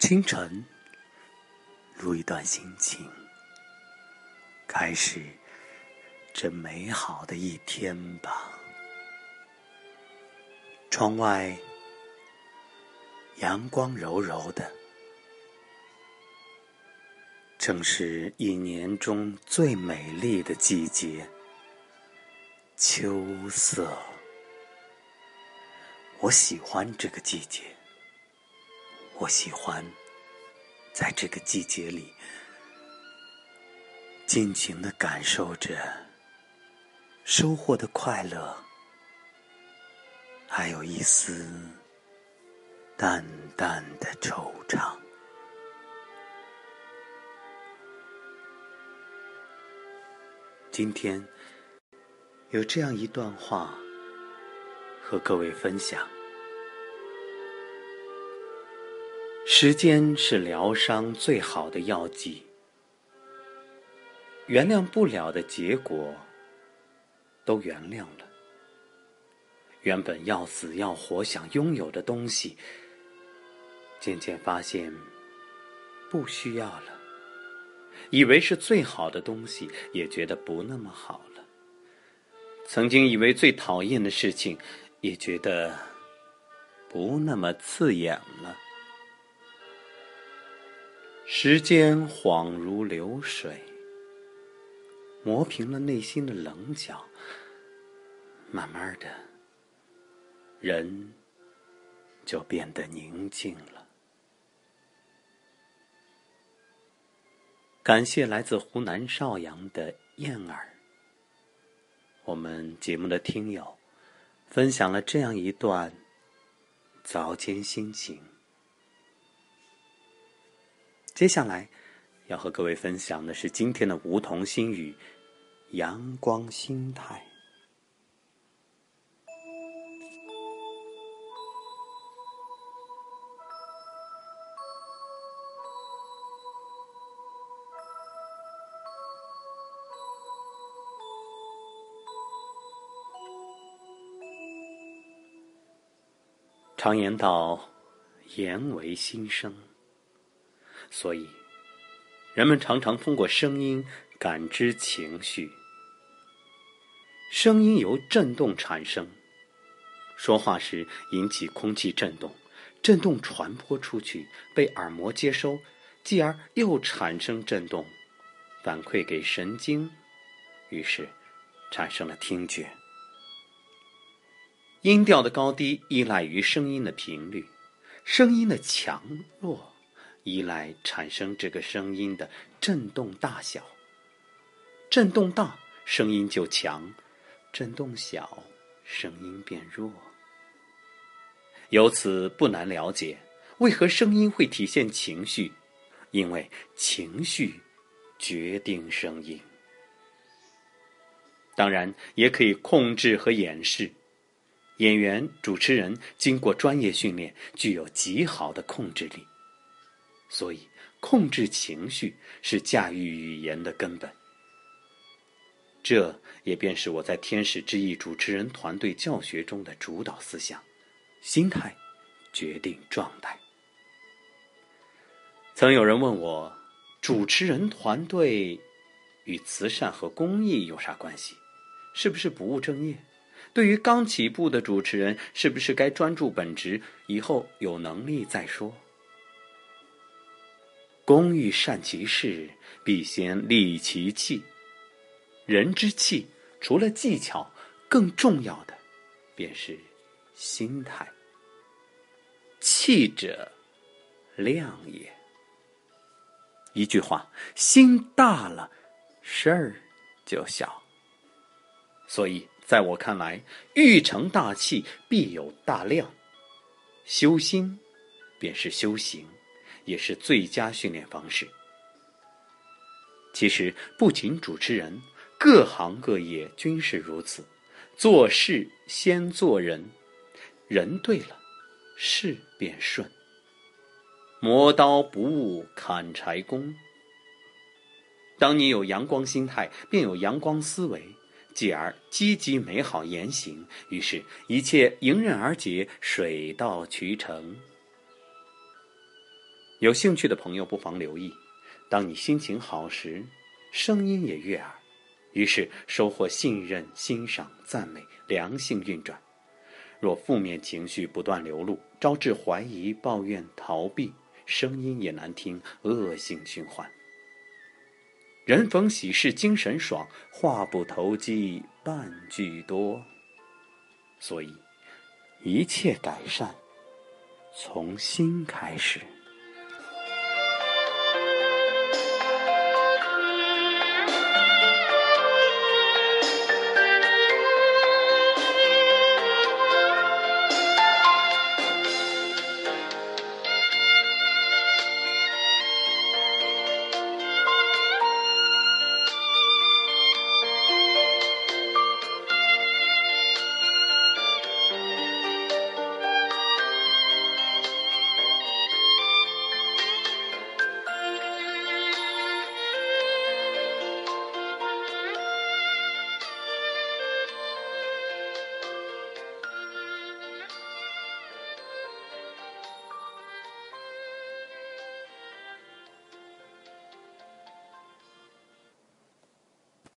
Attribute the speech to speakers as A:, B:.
A: 清晨，录一段心情，开始这美好的一天吧。窗外阳光柔柔的，正是一年中最美丽的季节——秋色。我喜欢这个季节。我喜欢在这个季节里尽情的感受着收获的快乐，还有一丝淡淡的惆怅。今天有这样一段话和各位分享。时间是疗伤最好的药剂。原谅不了的结果，都原谅了。原本要死要活想拥有的东西，渐渐发现不需要了。以为是最好的东西，也觉得不那么好了。曾经以为最讨厌的事情，也觉得不那么刺眼了。时间恍如流水，磨平了内心的棱角。慢慢的，人就变得宁静了。感谢来自湖南邵阳的燕儿，我们节目的听友分享了这样一段早间心情。接下来要和各位分享的是今天的梧桐心语：阳光心态。常言道：“言为心声。”所以，人们常常通过声音感知情绪。声音由振动产生，说话时引起空气振动，振动传播出去，被耳膜接收，继而又产生振动，反馈给神经，于是产生了听觉。音调的高低依赖于声音的频率，声音的强弱。依赖产生这个声音的振动大小，振动大声音就强，振动小声音变弱。由此不难了解，为何声音会体现情绪，因为情绪决定声音。当然，也可以控制和掩饰。演员、主持人经过专业训练，具有极好的控制力。所以，控制情绪是驾驭语言的根本。这也便是我在天使之翼主持人团队教学中的主导思想：心态决定状态。曾有人问我，主持人团队与慈善和公益有啥关系？是不是不务正业？对于刚起步的主持人，是不是该专注本职，以后有能力再说？工欲善其事，必先利其器。人之气，除了技巧，更重要的便是心态。气者，量也。一句话，心大了，事儿就小。所以，在我看来，欲成大器，必有大量。修心，便是修行。也是最佳训练方式。其实，不仅主持人，各行各业均是如此。做事先做人，人对了，事便顺。磨刀不误砍柴工。当你有阳光心态，便有阳光思维，继而积极美好言行，于是，一切迎刃而解，水到渠成。有兴趣的朋友不妨留意：当你心情好时，声音也悦耳，于是收获信任、欣赏、赞美，良性运转。若负面情绪不断流露，招致怀疑、抱怨、逃避，声音也难听，恶性循环。人逢喜事精神爽，话不投机半句多。所以，一切改善从心开始。